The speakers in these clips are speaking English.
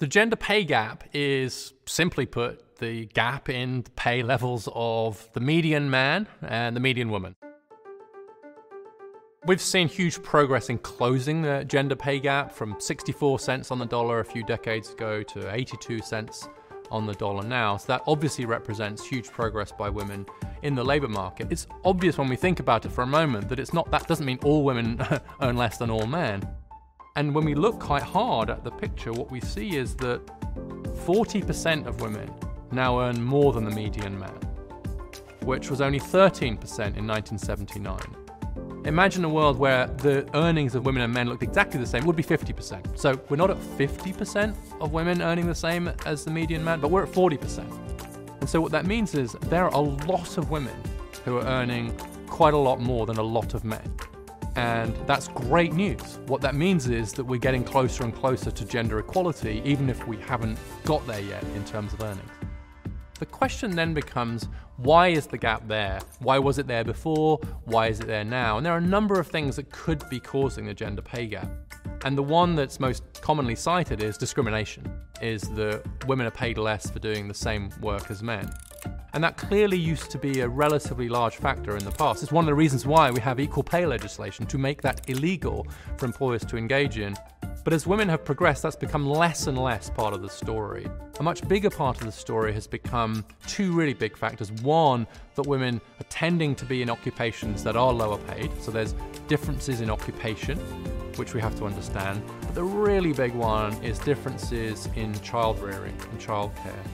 The gender pay gap is, simply put, the gap in the pay levels of the median man and the median woman. We've seen huge progress in closing the gender pay gap from 64 cents on the dollar a few decades ago to 82 cents on the dollar now. So that obviously represents huge progress by women in the labor market. It's obvious when we think about it for a moment that it's not that doesn't mean all women earn less than all men. And when we look quite hard at the picture, what we see is that 40% of women now earn more than the median man, which was only 13% in 1979. Imagine a world where the earnings of women and men looked exactly the same, it would be 50%. So we're not at 50% of women earning the same as the median man, but we're at 40%. And so what that means is there are a lot of women who are earning quite a lot more than a lot of men. And that's great news. What that means is that we're getting closer and closer to gender equality, even if we haven't got there yet in terms of earnings. The question then becomes why is the gap there? Why was it there before? Why is it there now? And there are a number of things that could be causing the gender pay gap. And the one that's most commonly cited is discrimination, is that women are paid less for doing the same work as men. And that clearly used to be a relatively large factor in the past. It's one of the reasons why we have equal pay legislation to make that illegal for employers to engage in. But as women have progressed, that's become less and less part of the story. A much bigger part of the story has become two really big factors. One, that women are tending to be in occupations that are lower paid, so there's differences in occupation, which we have to understand. But the really big one is differences in child rearing and childcare.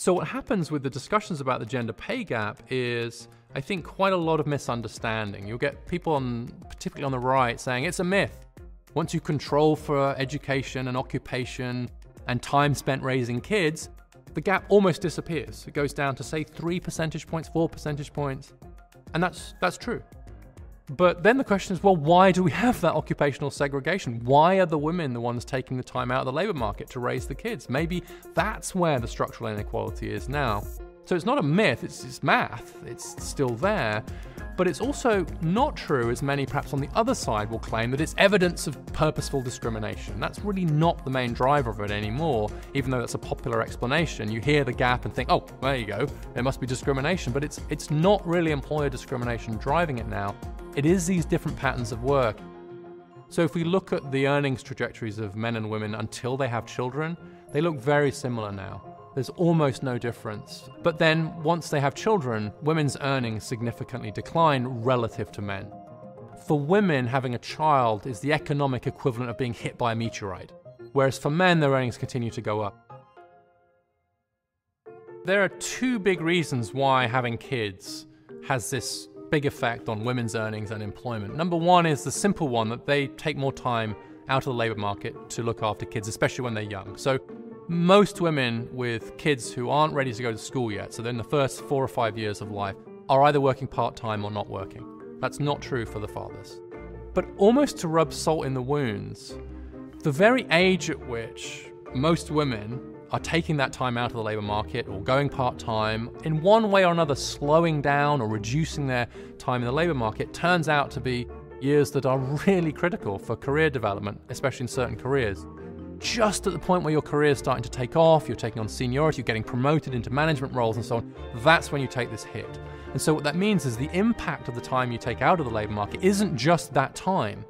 So, what happens with the discussions about the gender pay gap is I think quite a lot of misunderstanding. You'll get people on, particularly on the right, saying it's a myth. Once you control for education and occupation and time spent raising kids, the gap almost disappears. It goes down to say three percentage points, four percentage points, and that's that's true. But then the question is, well, why do we have that occupational segregation? Why are the women the ones taking the time out of the labour market to raise the kids? Maybe that's where the structural inequality is now. So it's not a myth, it's, it's math, it's still there. But it's also not true, as many perhaps on the other side will claim, that it's evidence of purposeful discrimination. That's really not the main driver of it anymore, even though that's a popular explanation. You hear the gap and think, oh, there you go, it must be discrimination. But it's, it's not really employer discrimination driving it now. It is these different patterns of work. So if we look at the earnings trajectories of men and women until they have children, they look very similar now. There's almost no difference. But then, once they have children, women's earnings significantly decline relative to men. For women, having a child is the economic equivalent of being hit by a meteorite, whereas for men, their earnings continue to go up. There are two big reasons why having kids has this big effect on women's earnings and employment. Number one is the simple one that they take more time out of the labour market to look after kids, especially when they're young. So most women with kids who aren't ready to go to school yet, so they're in the first four or five years of life, are either working part time or not working. That's not true for the fathers. But almost to rub salt in the wounds, the very age at which most women are taking that time out of the labour market or going part time, in one way or another slowing down or reducing their time in the labour market, turns out to be years that are really critical for career development, especially in certain careers just at the point where your career is starting to take off, you're taking on seniority, you're getting promoted into management roles and so on, that's when you take this hit. And so what that means is the impact of the time you take out of the labour market isn't just that time,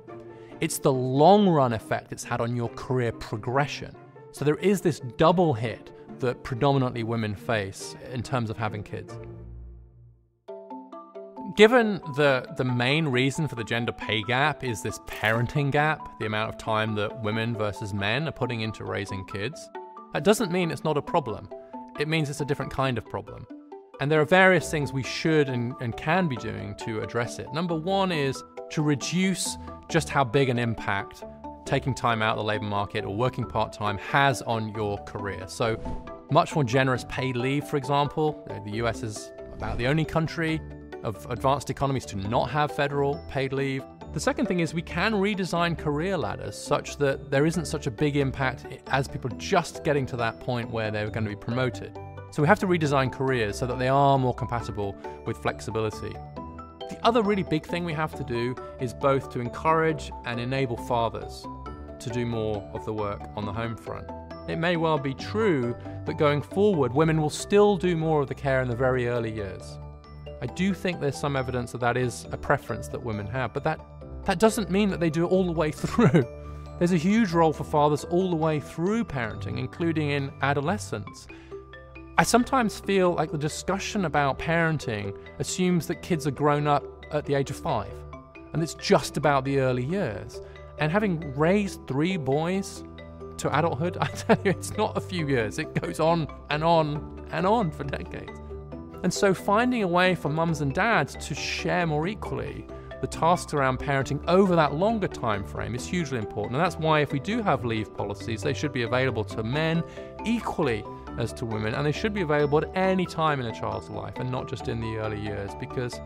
it's the long run effect it's had on your career progression. So there is this double hit that predominantly women face in terms of having kids. Given the, the main reason for the gender pay gap is this parenting gap, the amount of time that women versus men are putting into raising kids, that doesn't mean it's not a problem. It means it's a different kind of problem. And there are various things we should and, and can be doing to address it. Number one is to reduce just how big an impact taking time out of the labor market or working part time has on your career. So, much more generous paid leave, for example. The US is about the only country of advanced economies to not have federal paid leave. The second thing is we can redesign career ladders such that there isn't such a big impact as people just getting to that point where they're going to be promoted. So we have to redesign careers so that they are more compatible with flexibility. The other really big thing we have to do is both to encourage and enable fathers. To do more of the work on the home front. It may well be true that going forward, women will still do more of the care in the very early years. I do think there's some evidence that that is a preference that women have, but that, that doesn't mean that they do it all the way through. There's a huge role for fathers all the way through parenting, including in adolescence. I sometimes feel like the discussion about parenting assumes that kids are grown up at the age of five, and it's just about the early years. And having raised three boys to adulthood, I tell you, it's not a few years. It goes on and on and on for decades. And so finding a way for mums and dads to share more equally the tasks around parenting over that longer time frame is hugely important. And that's why if we do have leave policies, they should be available to men equally as to women, and they should be available at any time in a child's life and not just in the early years because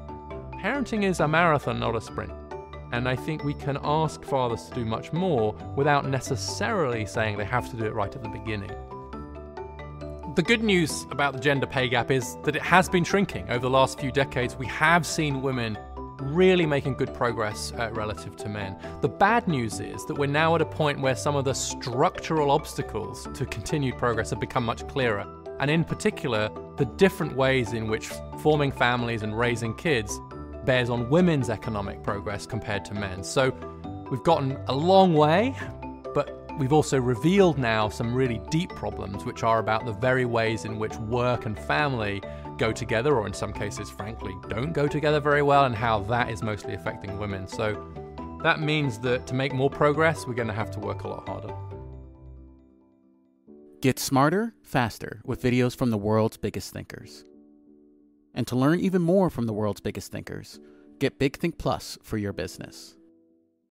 parenting is a marathon, not a sprint. And I think we can ask fathers to do much more without necessarily saying they have to do it right at the beginning. The good news about the gender pay gap is that it has been shrinking over the last few decades. We have seen women really making good progress uh, relative to men. The bad news is that we're now at a point where some of the structural obstacles to continued progress have become much clearer. And in particular, the different ways in which forming families and raising kids bears on women's economic progress compared to men. So we've gotten a long way, but We've also revealed now some really deep problems, which are about the very ways in which work and family go together, or in some cases, frankly, don't go together very well, and how that is mostly affecting women. So that means that to make more progress, we're going to have to work a lot harder. Get smarter, faster with videos from the world's biggest thinkers. And to learn even more from the world's biggest thinkers, get Big Think Plus for your business.